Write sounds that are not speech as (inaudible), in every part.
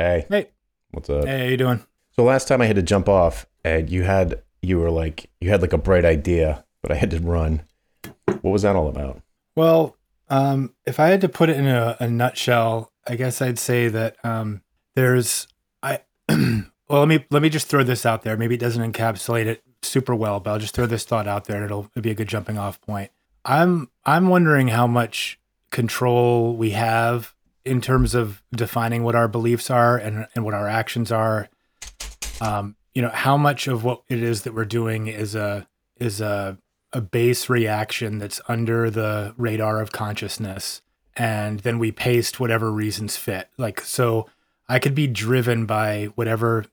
Hey, Hey, what's up? hey, how you doing? So last time I had to jump off, and you had you were like you had like a bright idea, but I had to run. What was that all about? Well, um, if I had to put it in a, a nutshell, I guess I'd say that um, there's I. (clears throat) well, let me let me just throw this out there. Maybe it doesn't encapsulate it super well, but I'll just throw this thought out there, and it'll, it'll be a good jumping off point. I'm I'm wondering how much control we have in terms of defining what our beliefs are and and what our actions are. Um, you know, how much of what it is that we're doing is a is a a base reaction that's under the radar of consciousness and then we paste whatever reasons fit like so i could be driven by whatever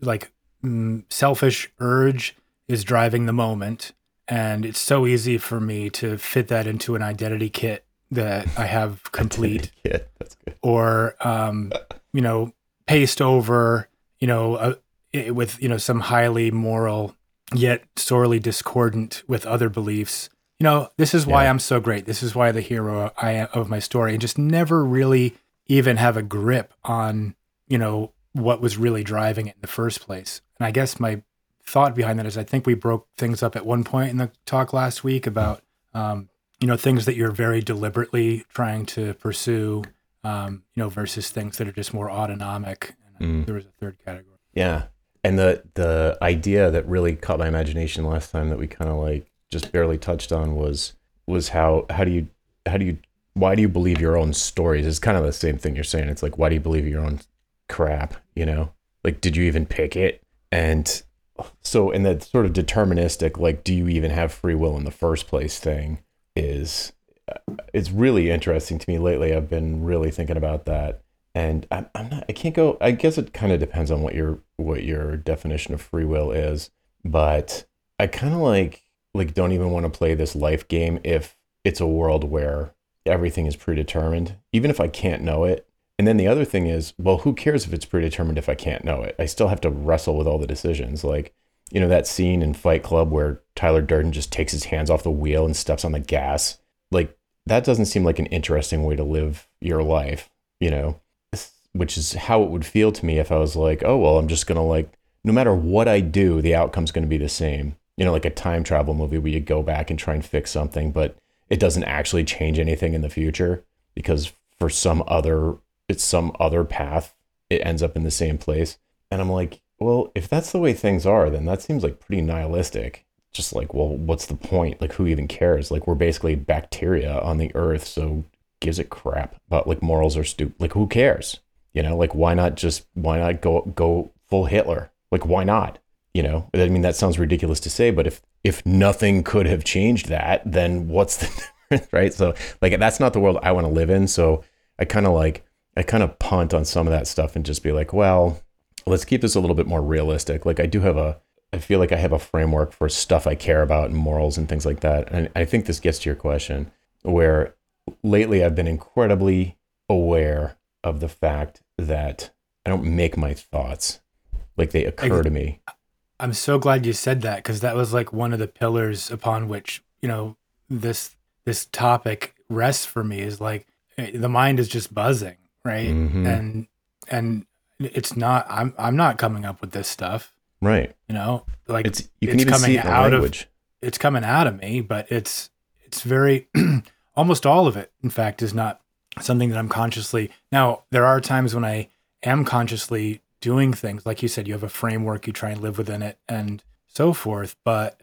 like mm, selfish urge is driving the moment and it's so easy for me to fit that into an identity kit that i have (laughs) complete Yeah, (laughs) that's good. or um, you know paste over you know uh, i- with you know some highly moral yet sorely discordant with other beliefs you know this is why Yeah. i'm so great this is why the hero i am of my story and just never really even have a grip on you know what was really driving it in the first place and i guess my thought behind that is i think we broke things up at one point in the talk last week about um, you know things that you're very deliberately trying to pursue um, you know versus things that are just more autonomic and Mm. there was a third category Yeah, and the the idea that really caught my imagination last time that we kind of like just barely touched on was was how how do you how do you why do you believe your own stories? It's kind of the same thing you're saying. It's like why do you believe your own crap? You know, like did you even pick it? And so, in that sort of deterministic, like, do you even have free will in the first place thing is uh, it's really interesting to me lately. I've been really thinking about that, and I'm, I'm not. I can't go. I guess it kind of depends on what your what your definition of free will is, but I kind of like like don't even want to play this life game if it's a world where everything is predetermined, even if I can't know it. And then the other thing is, well, who cares if it's predetermined if I can't know it? I still have to wrestle with all the decisions. Like, you know, that scene in Fight Club where Tyler Durden just takes his hands off the wheel and steps on the gas. Like, that doesn't seem like an interesting way to live your life, you know, which is how it would feel to me if I was like, oh, well, I'm just going to like, no matter what I do, the outcome's going to be the same. You know, like a time travel movie where you go back and try and fix something, but it doesn't actually change anything in the future because for some other, it's some other path, it ends up in the same place. And I'm like, well, if that's the way things are, then that seems like pretty nihilistic. Just like, well, what's the point? Like, who even cares? Like, we're basically bacteria on the earth, so gives a crap about like morals or stupid. Like, who cares? You know, like why not just why not go go full Hitler? Like, why not? You know, I mean, that sounds ridiculous to say, but if if nothing could have changed that, then what's the (laughs) difference, right? So, like, that's not the world I want to live in. So, I kind of like I kind of punt on some of that stuff and just be like, well, let's keep this a little bit more realistic. Like, I do have a I feel like I have a framework for stuff I care about and morals and things like that. And I think this gets to your question, where lately I've been incredibly aware of the fact that I don't make my thoughts like they occur to me. i'm so glad you said that because that was like one of the pillars upon which you know this this topic rests for me is like eh, the mind is just buzzing right Mhm. and and it's not i'm i'm not coming up with this stuff Right. you know like It's you can it's even coming see it out of- language. it's coming out of me, but it's it's very (clears throat) almost all of it, in fact, is not something that I'm consciously now there are times when I am consciously doing things, like you said, you have a framework, you try and live within it and so forth. But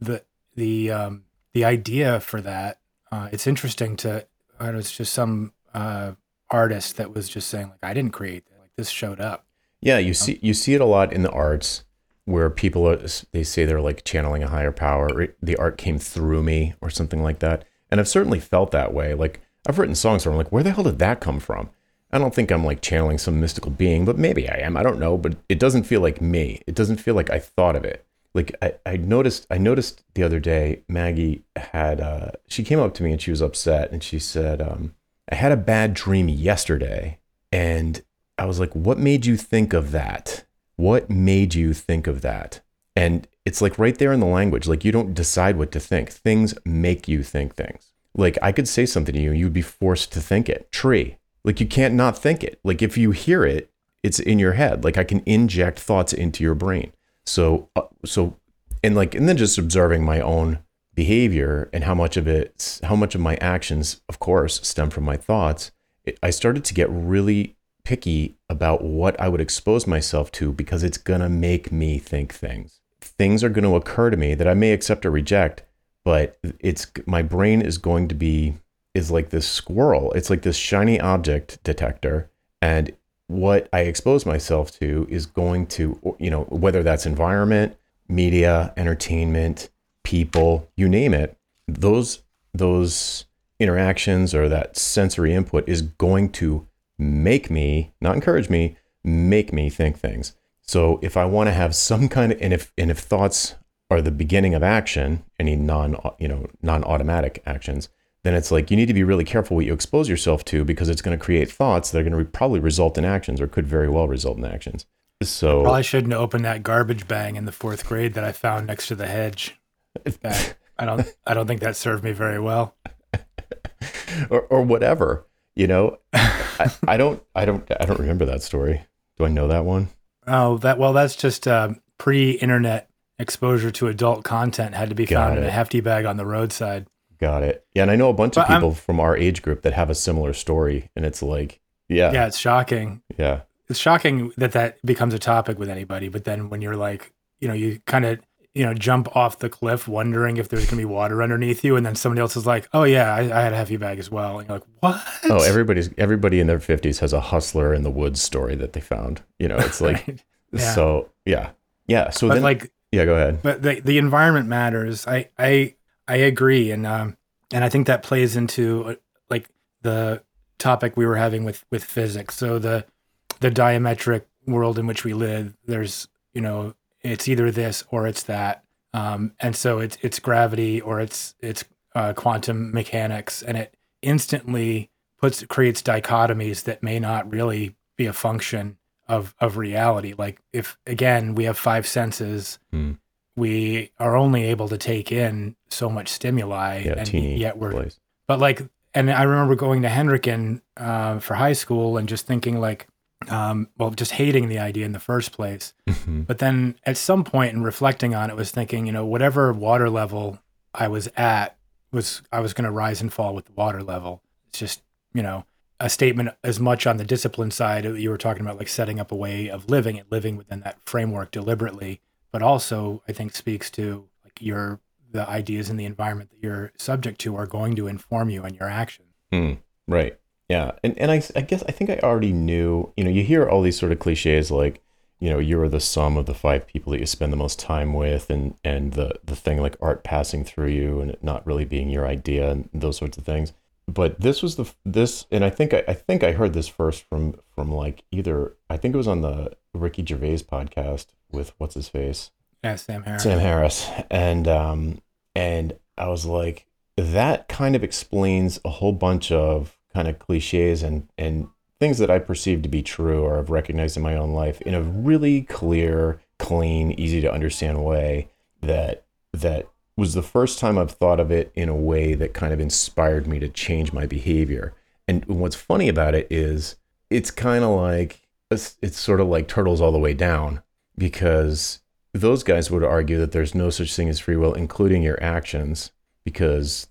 the the um the idea for that, uh, it's interesting to I know, it's just some uh artist that was just saying like I didn't create that, this showed up. Yeah, you see you see it a lot in the arts where people are, they say they're like channeling a higher power. The art came through me or something like that. And I've certainly felt that way. Like I've written songs where I'm like, where the hell did that come from? I don't think I'm like channeling some mystical being, but maybe I am. I don't know, but it doesn't feel like me. It doesn't feel like I thought of it. Like I, I noticed I noticed the other day Maggie had uh she came up to me and she was upset and she said, um, I had a bad dream yesterday and I was like, what made you think of that? What made you think of that? And it's like right there in the language. Like you don't decide what to think. Things make you think things. Like I could say something to you, you'd be forced to think it. Tree. Like you can't not think it. Like if you hear it, it's in your head. Like I can inject thoughts into your brain. So uh, so and like and then just observing my own behavior and how much of it how much of my actions of course stem from my thoughts it, i started to get really picky about what i would expose myself to because it's going to make me think things. Things are going to occur to me that i may accept or reject but it's my brain is going to be is like this squirrel. It's like this shiny object detector and what i expose myself to is going to you know whether that's environment media entertainment people, you name it, those those interactions or that sensory input is going to make me, not encourage me, make me think things. So if I want to have some kind of and if and if thoughts are the beginning of action, any non you know non-automatic actions, then it's like you need to be really careful what you expose yourself to because it's going to create thoughts that are going to probably result in actions or could very well result in actions. So probably shouldn't open that garbage bag in the fourth grade that I found next to the hedge. I don't I don't think that served me very well. (laughs) or or whatever. You know, I, I, don't I don't I don't remember that story. Do I know that one? Oh, that well, that's just uh, pre-internet exposure to adult content had to be Got found it. in a hefty bag on the roadside. Got it. Yeah, and I know a bunch but of people I'm, from our age group that have a similar story, and it's like, yeah, yeah, it's shocking. Yeah, it's shocking that that becomes a topic with anybody. But then when you're like, you know, you kind of you know, jump off the cliff wondering if there's going to be water underneath you. And then somebody else is like, oh, yeah, I, I had a heavy bag as well. And you're like, what? Oh, everybody's, everybody in their 50s has a hustler in the woods story that they found. You know, it's (laughs) like, right. yeah. so yeah. Yeah. So but then, like, yeah, go ahead. But the, the environment matters. I, I, I agree. And, um, and I think that plays into uh, like the topic we were having with, with physics. So the, the diametric world in which we live, there's, you know, it's either this or it's that. Um, and so it's it's gravity or it's it's uh, quantum mechanics, and it instantly puts creates dichotomies that may not really be a function of of reality. Like if again we have five senses, hmm. we are only able to take in so much stimuli, yeah, and yet we're. Place. But like, and I remember going to Hendricken uh, for high school and just thinking like, um, well, just hating the idea in the first place. Mm-hmm. But then at some point in reflecting on it, was thinking, you know, whatever water level I was at was I was going to rise and fall with the water level. It's just, you know, a statement as much on the discipline side. You were talking about like setting up a way of living and living within that framework deliberately, but also I think speaks to like your the ideas in the environment that you're subject to are going to inform you and your actions. Mm, right. Yeah, and and I, I guess I think I already knew. You know, you hear all these sort of cliches like, you know, you're the sum of the five people that you spend the most time with, and and the the thing like art passing through you and it not really being your idea and those sorts of things. But this was the this, and I think I, I think I heard this first from from like either I think it was on the Ricky Gervais podcast with what's his face, yeah, Sam Harris. Sam Harris, and um and I was like, that kind of explains a whole bunch of kind of cliches and and things that I perceive to be true or I've recognized in my own life in a really clear, clean, easy to understand way that that was the first time I've thought of it in a way that kind of inspired me to change my behavior. And what's funny about it is it's kind of like it's, it's sort of like turtles all the way down because those guys would argue that there's no such thing as free will, including your actions, because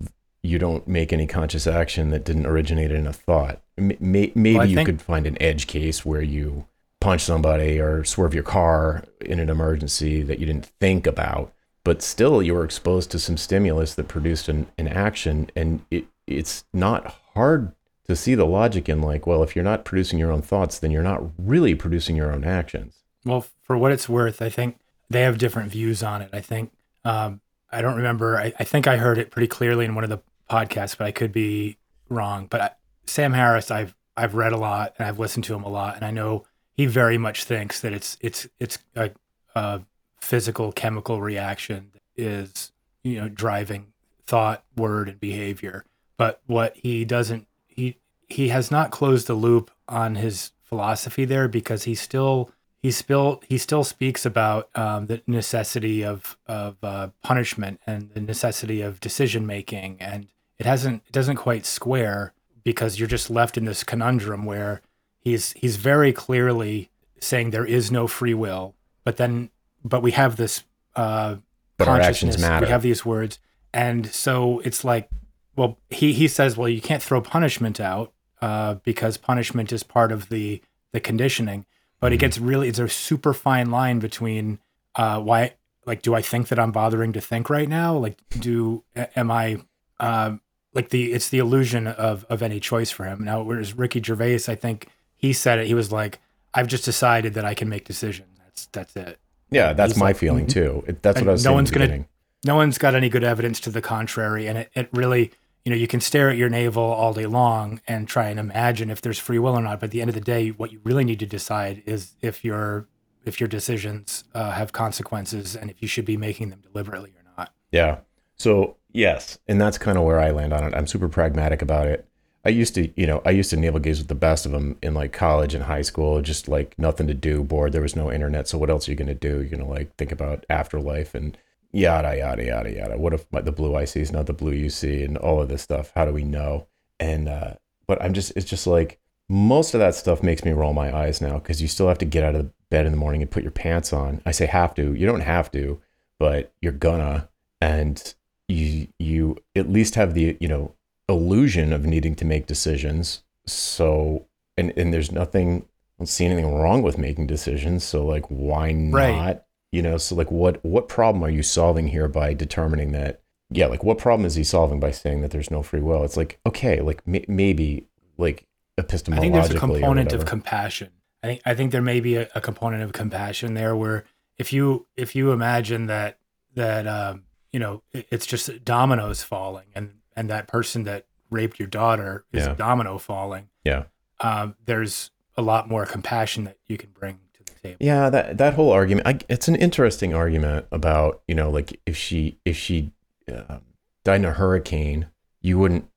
you don't make any conscious action that didn't originate in a thought. Maybe well, you think- could find an edge case where you punch somebody or swerve your car in an emergency that you didn't think about, but still you were exposed to some stimulus that produced an, an action. And it, it's not hard to see the logic in like, well, if you're not producing your own thoughts, then you're not really producing your own actions. Well, for what it's worth, I think they have different views on it. I think um, I don't remember. I, I, think I heard it pretty clearly in one of the podcast, but I could be wrong. But I, Sam Harris, I've I've read a lot and I've listened to him a lot, and I know he very much thinks that it's it's it's a, a physical chemical reaction that is you know driving thought, word, and behavior. But what he doesn't he he has not closed the loop on his philosophy there because he still he still he still speaks about um, the necessity of of uh, punishment and the necessity of decision making and it hasn't it doesn't quite square because you're just left in this conundrum where he's he's very clearly saying there is no free will, but then but we have this uh, But our actions matter. We have these words, and so it's like, well, he he says, well, you can't throw punishment out uh, because punishment is part of the the conditioning. But it Mhm. gets really it's a super fine line between uh, why, like, do I think that I'm bothering to think right now? Like, do am I um, like the it's the illusion of of any choice for him now. Whereas Ricky Gervais, I think he said it. He was like, I've just decided that I can make decisions. That's that's it. Yeah, that's He's my like- feeling too. It, that's what I was no one's gonna- no one's got any good evidence to the contrary and it, it really you know you can stare at your navel all day long and try and imagine if there's free will or not but at the end of the day what you really need to decide is if your if your decisions uh, have consequences and if you should be making them deliberately or not Yeah. So yes, and that's kind of where I land on it. I'm super pragmatic about it. I used to, you know, I used to navel gaze with the best of them in like college and high school, just like nothing to do, bored. There was no internet, so what else are you gonna do? You're gonna like think about afterlife and yada yada yada yada. What if the blue I see is not the blue you see, and all of this stuff? How do we know? And uh, but I'm just, it's just like most of that stuff makes me roll my eyes now because you still have to get out of bed in the morning and put your pants on. I say have to. You don't have to, but you're gonna, and you you at least have the you know illusion of needing to make decisions. So and and there's nothing. I don't see anything wrong with making decisions. So like, why not? Right. You know. So like, what what problem are you solving here by determining that? Yeah, like what problem is he solving by saying that there's no free will? It's like okay, like may, maybe like epistemological. i think there's a component of compassion i think i think there may be a, a component of compassion there where if you if you imagine that that um you know it- it's just dominoes falling and and that person that raped your daughter is Yeah. a domino falling Yeah. um there's a lot more compassion that you can bring to the table Yeah, that that whole argument. I, it's an interesting argument about you know like if she if she um, died in a hurricane, you wouldn't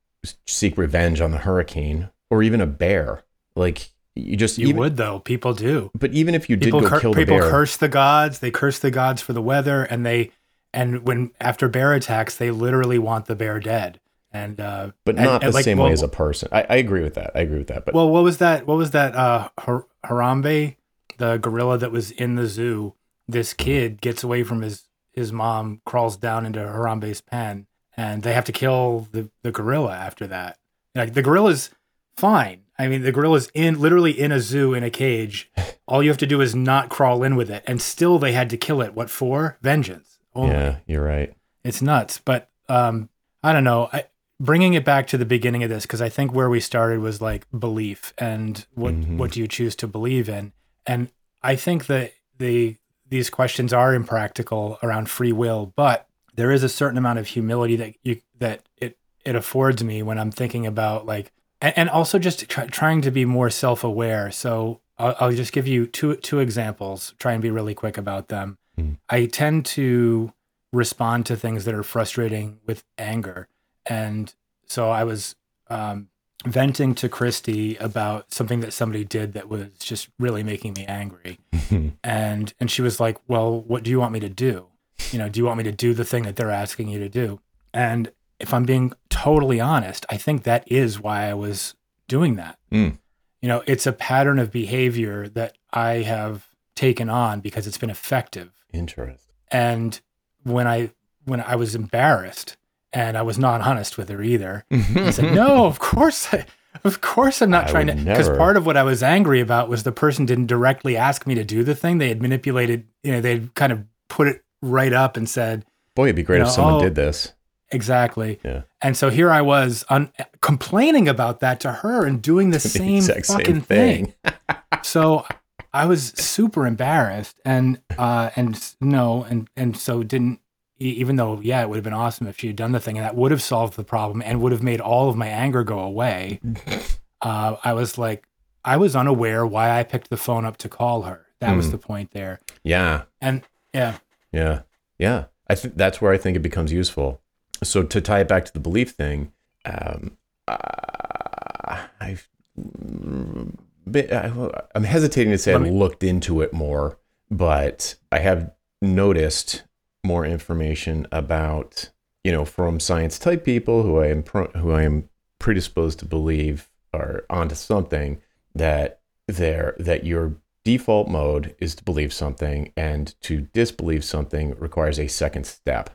seek revenge on the hurricane or even a bear. Like you just you even, would though people do But even if you did people, go cur- kill the people bear, curse the gods they curse the gods for the weather and they and when after bear attacks they literally want the bear dead and uh but not and, the like, same well- way as a person. I, I agree with that. I agree with that. But well, what was that? What was that? Uh, Har- Harambe, the gorilla that was in the zoo. This kid gets away from his his mom, crawls down into Harambe's pen, and they have to kill the the gorilla after that. Like the gorilla's fine. I mean, the gorilla's in literally in a zoo in a cage. (laughs) All you have to do is not crawl in with it, and still they had to kill it. What for? Vengeance. Only yeah, you're right. it's nuts but um i don't know. I, bringing it back to the beginning of this because i think where we started was like belief and what Mhm. what do you choose to believe in? And i think that the these questions are impractical around free will but there is a certain amount of humility that you that it it affords me when i'm thinking about like and, and also just try, trying to be more self-aware. So I'll, I'll just give you two two examples try and be really quick about them Mhm. i tend to respond to things that are frustrating with anger. And so I was um, venting to Christy about something that somebody did that was just really making me angry. (laughs) And and she was like, "Well, what do you want me to do? You know, do you want me to do the thing that they're asking you to do?" And if I'm being totally honest, I think that is why I was doing that. Mm. You know, it's a pattern of behavior that I have taken on because it's been effective Interesting. and when I when I was embarrassed and I was not honest with her either. I said, (laughs) "No, of course, I, of course, I'm not I trying to." Because part of what I was angry about was the person didn't directly ask me to do the thing. They had manipulated, you know, they'd kind of put it right up and said, Boy, it'd be great You if someone oh, did this. "Exactly." Yeah. And so here I was un- complaining about that to her and doing the, (laughs) The same exact same fucking thing. (laughs) so I was super embarrassed and uh and no and and so didn't even though yeah it would have been awesome if she had done the thing and that would have solved the problem and would have made all of my anger go away. (laughs) uh, I was like I was unaware why I picked the phone up to call her. That was Hmm. the point there. Yeah. And yeah, Yeah. Yeah. I think that's where I think it becomes useful. So to tie it back to the belief thing, um, uh, I've been, I'm hesitating to say I've looked into it more, but I have noticed more information about, you know, from science type people who I am pro, who I am predisposed to believe are onto something that they're that you're default mode is to believe something, and to disbelieve something requires a second step.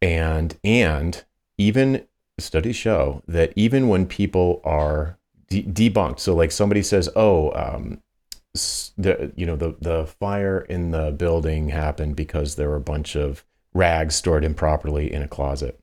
And and even studies show that even when people are de- debunked, so like somebody says, "Oh, um, the you know the the fire in the building happened because there were a bunch of rags stored improperly in a closet."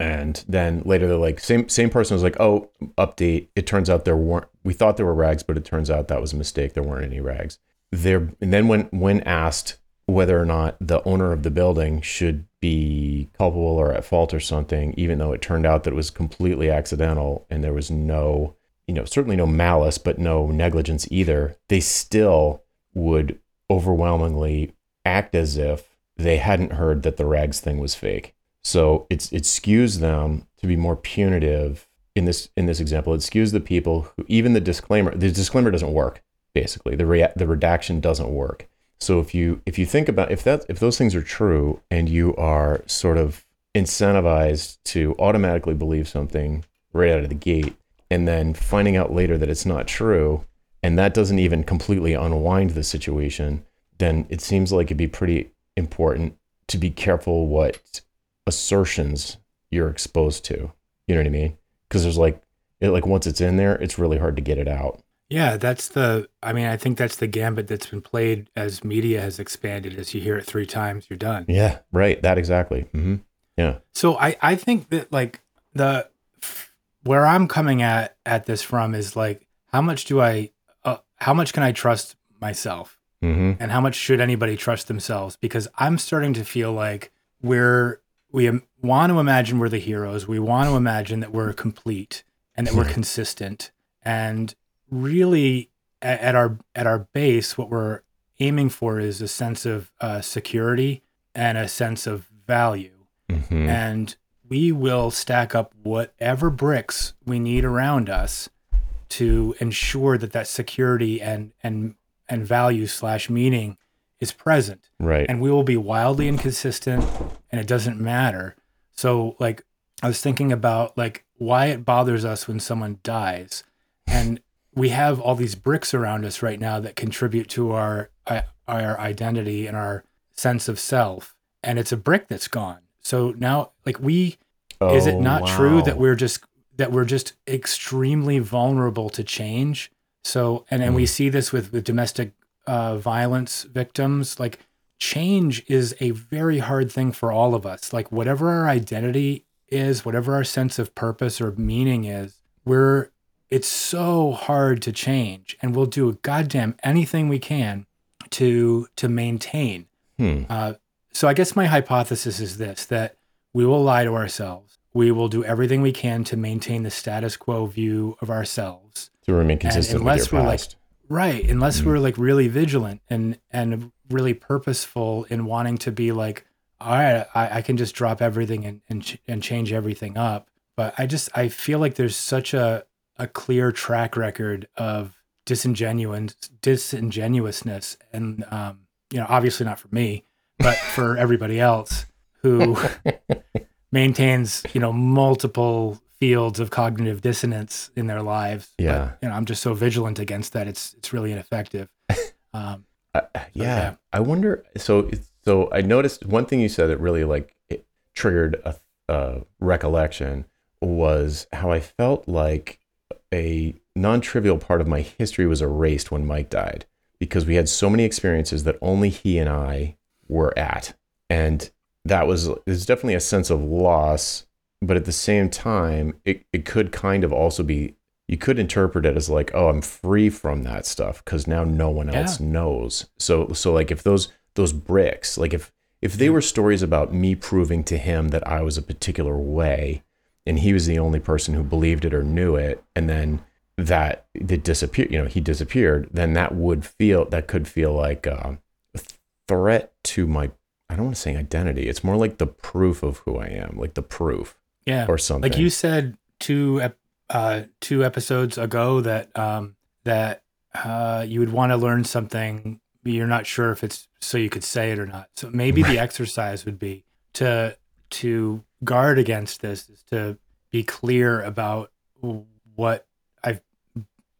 And then later they're like, same same person was like, "Oh, update. It turns out there weren't. We thought there were rags, but it turns out that was a mistake. There weren't any rags." There and then when when asked whether or not the owner of the building should be culpable or at fault or something, even though it turned out that it was completely accidental and there was no, you know, certainly no malice, but no negligence either, they still would overwhelmingly act as if they hadn't heard that the rags thing was fake. So it's it skews them to be more punitive in this in this example. It skews the people who even the disclaimer the disclaimer doesn't work basically the rea- the redaction doesn't work so if you if you think about if that if those things are true and you are sort of incentivized to automatically believe something right out of the gate and then finding out later that it's not true and that doesn't even completely unwind the situation, then it seems like it'd be pretty important to be careful what assertions you're exposed to. You know what I mean? Because there's like it like once it's in there, it's really hard to get it out. Yeah, that's the. I mean, I think that's the gambit that's been played as media has expanded. As you hear it three times, you're done. Yeah, right. That exactly. Mm-hmm. Yeah. So I I think that like the where I'm coming at at this from is like how much do I uh, how much can I trust myself Mm-hmm. and how much should anybody trust themselves because I'm starting to feel like we're we am- want to imagine we're the heroes. We want to imagine that we're complete and that we're consistent and really at, at our at our base what we're aiming for is a sense of uh, security and a sense of value Mm-hmm. and we will stack up whatever bricks we need around us to ensure that that security and and and value slash meaning is present. Right. and we will be wildly inconsistent and it doesn't matter. So like i was thinking about like why it bothers us when someone dies. And we have all these bricks around us right now that contribute to our uh, our identity and our sense of self. And it's a brick that's gone. So now like we is it Oh, not true that we're just that we're just extremely vulnerable to change? So and and we see this with with domestic uh, violence victims like change is a very hard thing for all of us. Like whatever our identity is whatever our sense of purpose or meaning is we're it's so hard to change. And we'll do goddamn anything we can to to maintain. Hmm. uh, so I guess my hypothesis is this: that we will lie to ourselves. We will do everything we can to maintain the status quo view of ourselves. to remain consistent with unless your we're like- past. Right. Unless Mhm. we're like really vigilant and and really purposeful in wanting to be like, all right, I, I can just drop everything and and, ch- and change everything up. But I just I feel like there's such a a clear track record of disingenuous disingenuousness and um, you know obviously not for me but for everybody else who (laughs) maintains you know multiple fields of cognitive dissonance in their lives But, Yeah. you know i'm just so vigilant against that it's it's really ineffective (laughs) um, Uh, yeah. yeah. I wonder. So, so I noticed one thing you said that really like it triggered a, a recollection was how I felt like a non-trivial part of my history was erased when Mike died because we had so many experiences that only he and I were at, and that was there's definitely a sense of loss, but at the same time, it it could kind of also be you could interpret it as like, oh, I'm free from that stuff because now no one Yeah. else knows. So so like if those those bricks, like if if they hmm. were stories about me proving to him that I was a particular way, and he was the only person who believed it or knew it, and then that it disappeared, you know, he disappeared, then that would feel that could feel like a threat to my. I don't want to say identity. It's more like the proof of who I am, like the proof yeah or something. like you said two uh two episodes ago that um that uh you would want to learn something but you're not sure if it's so you could say it or not so maybe the exercise would be to to guard against this is to be clear about what i've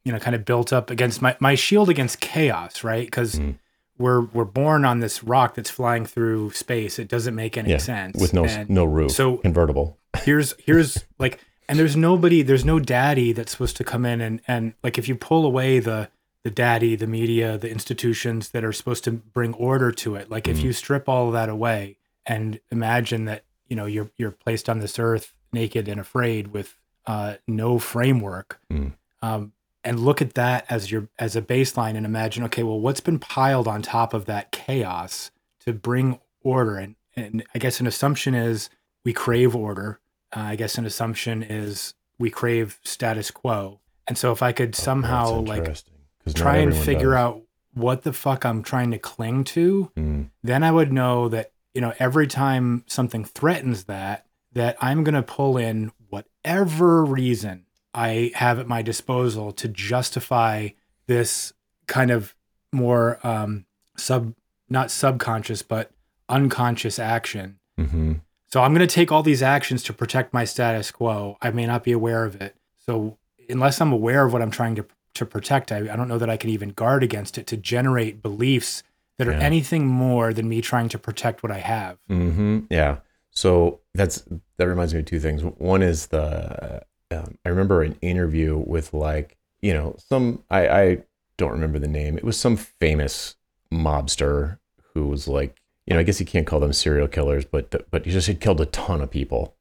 you know, kind of built up against my my shield against chaos, right? Because Mhm. We're we're born on this rock that's flying through space. It doesn't make any Yeah, sense with no And no roof, so- convertible. here's here's like and there's nobody there's no daddy that's supposed to come in and and like if you pull away the the daddy the media the institutions that are supposed to bring order to it like if Mhm. you strip all of that away and imagine that you know you're you're placed on this earth naked and afraid with uh no framework Mm. um and look at that as your as a baseline and imagine okay well what's been piled on top of that chaos to bring order? And and i guess an assumption is we crave order. Uh, i guess an assumption is we crave status quo. And so if i could somehow Oh, like interesting, 'cause not try and figure does. out what the fuck i'm trying to cling to Mm, then I would know that, you know, every time something threatens that, that I'm going to pull in whatever reason I have at my disposal to justify this kind of more um, sub, not subconscious, but unconscious action. mhm. So I'm going to take all these actions to protect my status quo. I may not be aware of it. So unless I'm aware of what I'm trying to to protect, I, I don't know that I can even guard against it to generate beliefs that are anything more than me trying to protect what I have. hmm Yeah. So that's that reminds me of two things. One is the um, I remember an interview with like you know some I I don't remember the name. It was some famous mobster who was like you know I guess you can't call them serial killers, but but he just had killed a ton of people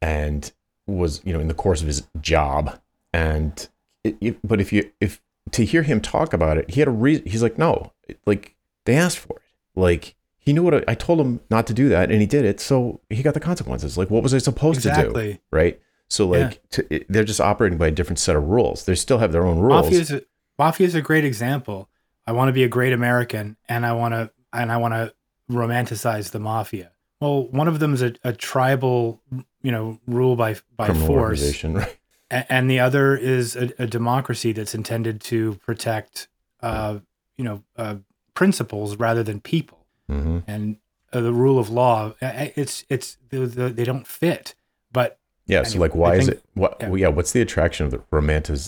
and was you know in the course of his job and it, it- but if you if to hear him talk about it, he had a reason. He's like no, like they asked for it, like he knew what I, I told him not to do that, and he did it. So he got the consequences. Like, what was I supposed to do? Right. So like, to, it, they're just operating by a different set of rules. They still have their own rules. Mafia is a, Mafia is a great example. I want to be a great American, and I want to and I want to romanticize the mafia. Well, one of them is a, a tribal, you know, rule by by Criminal force, (laughs) right? a- and the other is a, a democracy that's intended to protect, uh, you know, uh, principles rather than people. hmm And uh, the rule of law, it's it's the, the, they don't fit. But Yeah. so like, why I is think- it? What? yeah. Yeah. What's the attraction of the romantic?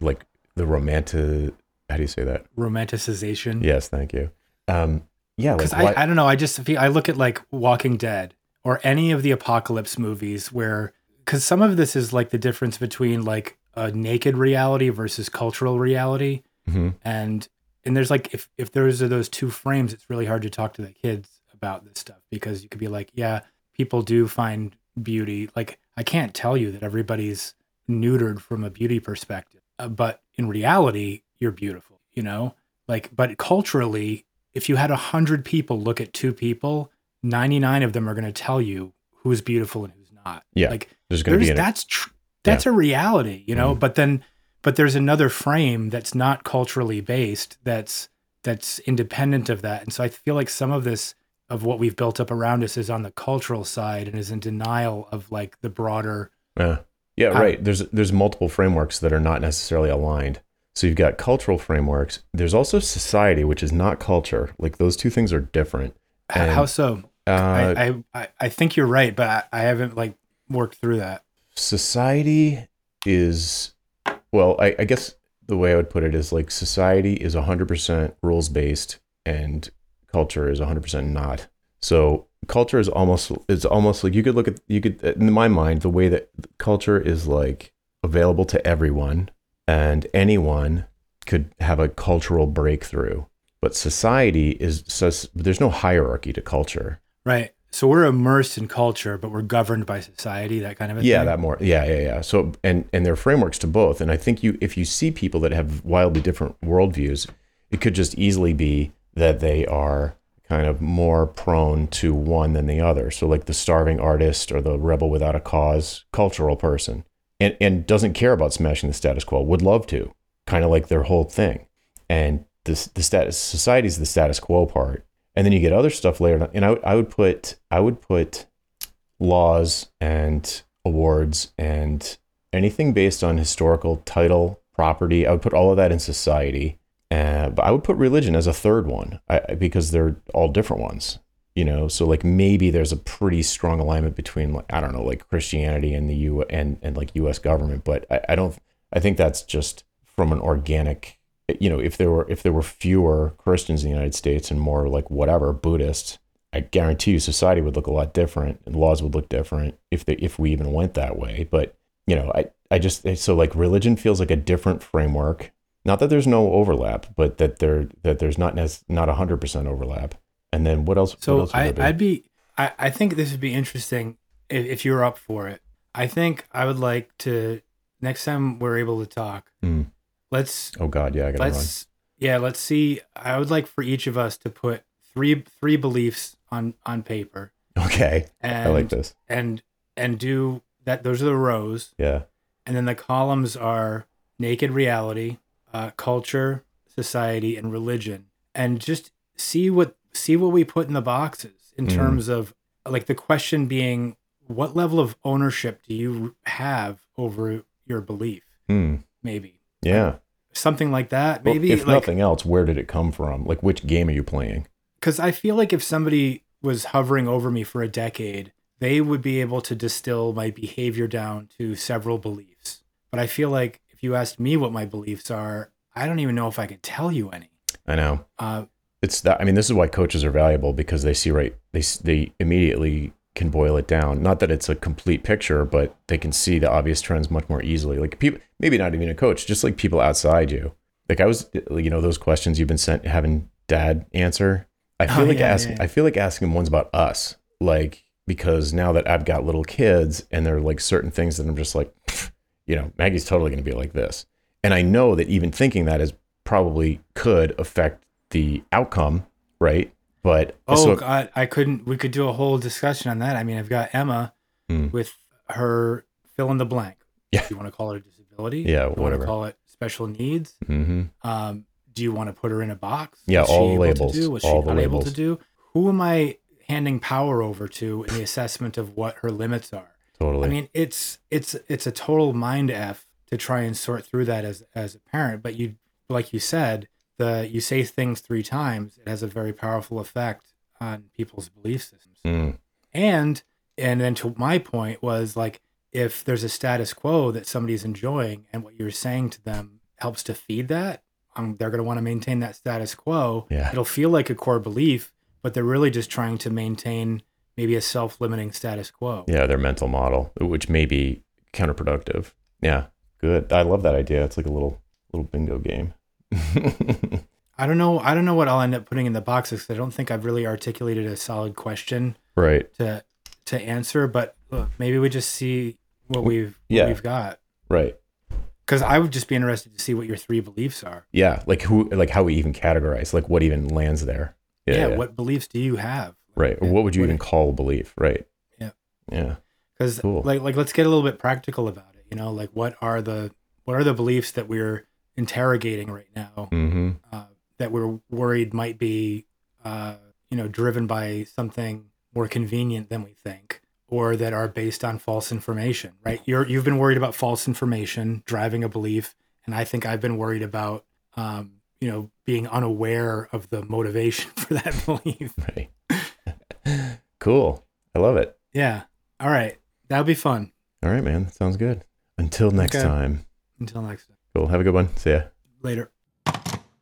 Like the romantic? How do you say that? romanticization. Yes. Thank you. Um. Yeah. Because why, I, I don't know i just feel i look at like walking dead or any of the apocalypse movies where because some of this is like the difference between like a naked reality versus cultural reality Mhm. and and there's like if if there's those two frames it's really hard to talk to the kids about this stuff because you could be like yeah people do find beauty like i can't tell you that everybody's neutered from a beauty perspective uh, but in reality you're beautiful you know? Like but culturally if you had a hundred people look at two people 99 of them are going to tell you who's beautiful and who's not. Yeah, like there's going to be that's tr- that's a reality you know? Mhm. but then but there's another frame that's not culturally based that's that's independent of that. And so i feel like some of this of what we've built up around us is on the cultural side and is in denial of like the broader Yeah. Yeah, right. There's there's multiple frameworks that are not necessarily aligned. So you've got cultural frameworks. There's also society, which is not culture. Like those two things are different. And, how so Uh, I, I I i think you're right but I, I haven't like worked through that society is well, I, I guess the way I would put it is like society is 100% rules based and culture is 100% not. So culture is almost it's almost like you could look at you could in my mind the way that culture is like available to everyone and anyone could have a cultural breakthrough. But society is sus- there's no hierarchy to culture. right so we're immersed in culture but we're governed by society that kind of a yeah thing that more yeah yeah yeah so and and there are frameworks to both and i think you if you see people that have wildly different worldviews it could just easily be that they are kind of more prone to one than the other. So like the starving artist or the rebel without a cause cultural person and and doesn't care about smashing the status quo would love to kind of like their whole thing. And this the status society is the status quo part. And then you get other stuff layered on and I, I would put i would put laws and awards and anything based on historical title property i would put all of that in society uh, but i would put religion as a third one I, because they're all different ones you know? So like maybe there's a pretty strong alignment between like i don't know like christianity and the u and, and like us government but I, I don't i think that's just from an organic you know if there were if there were fewer christians in the united states and more like whatever buddhists i guarantee you society would look a lot different and laws would look different if they if we even went that way but you know i i just so like religion feels like a different framework not that there's no overlap but that there that there's not not 100% overlap and then what else what So else would I, there be? I'd be, I, I think this would be interesting if, if you're up for it. I think I would like to next time we're able to talk. Mm. Let's oh god yeah i gotta let's yeah let's see. I would like for each of us to put three three beliefs on on paper okay and i like this and and do that. Those are the rows, yeah and then the columns are naked reality, uh, culture, society, and religion, and just see what see what we put in the boxes in Mm. terms of like the question being what level of ownership do you have over your belief? Hmm. maybe. Yeah. Something like that Well, maybe if like nothing else where did it come from? Like which game are you playing? Because i feel like if somebody was hovering over me for a decade they would be able to distill my behavior down to several beliefs. But i feel like you asked me what my beliefs are i don't even know if i could tell you any. I know. Uh, it's that i mean this is why coaches are valuable because they see right they they immediately can boil it down. Not that it's a complete picture but they can see the obvious trends much more easily. Like people maybe not even a coach just like people outside you. Like i was you know those questions you've been sent having dad answer. I feel Oh, like yeah, asking yeah. i feel like asking him ones about us like because now that i've got little kids and there are like certain things that i'm just like you know maggie's totally going to be like this and i know that even thinking that is probably could affect the outcome right but oh so god i couldn't we could do a whole discussion on that i mean i've got emma Hmm. with her fill in the blank Yeah. do you want to call it a disability Yeah, you want whatever. to call it special needs hmm um, do you want to put her in a box? Yeah, What's all she the able to labels, all she the unable to do? Who am I handing power over to in the assessment of what her limits are? Totally I mean, it's it's it's a total mind f to try and sort through that as as a parent. But you, like you said, the you say things three times, it has a very powerful effect on people's belief systems. Mm, And and then to my point was like if there's a status quo that somebody's enjoying and what you're saying to them helps to feed that, um, they're going to want to maintain that status quo. Yeah. It'll feel like a core belief, but they're really just trying to maintain maybe a self-limiting status quo. yeah their mental model which may be counterproductive yeah good i love that idea it's like a little little bingo game (laughs) I don't know. I don't know what I'll end up putting in the boxes. I don't think I've really articulated a solid question right to to answer. But look, maybe we just see what we've what yeah. we've got. right Because I would just be interested to see what your three beliefs are. yeah like who like how we even categorize like what even lands there Yeah. What beliefs do you have? Right. Or what would you What- even call belief? Right. Yeah. yeah. Because Cool. like like let's get a little bit practical about it. You know, like what are the what are the beliefs that we're interrogating right now mm-hmm. uh, that we're worried might be uh, you know driven by something more convenient than we think or that are based on false information right? You're you've been worried about false information driving a belief and i think i've been worried about um, you know being unaware of the motivation (laughs) for that belief. Right cool. I love it. Yeah. All right. That'll be fun. All right man. Sounds good. Until next Okay. time. Until next time. Cool. Have a good one. See ya. Later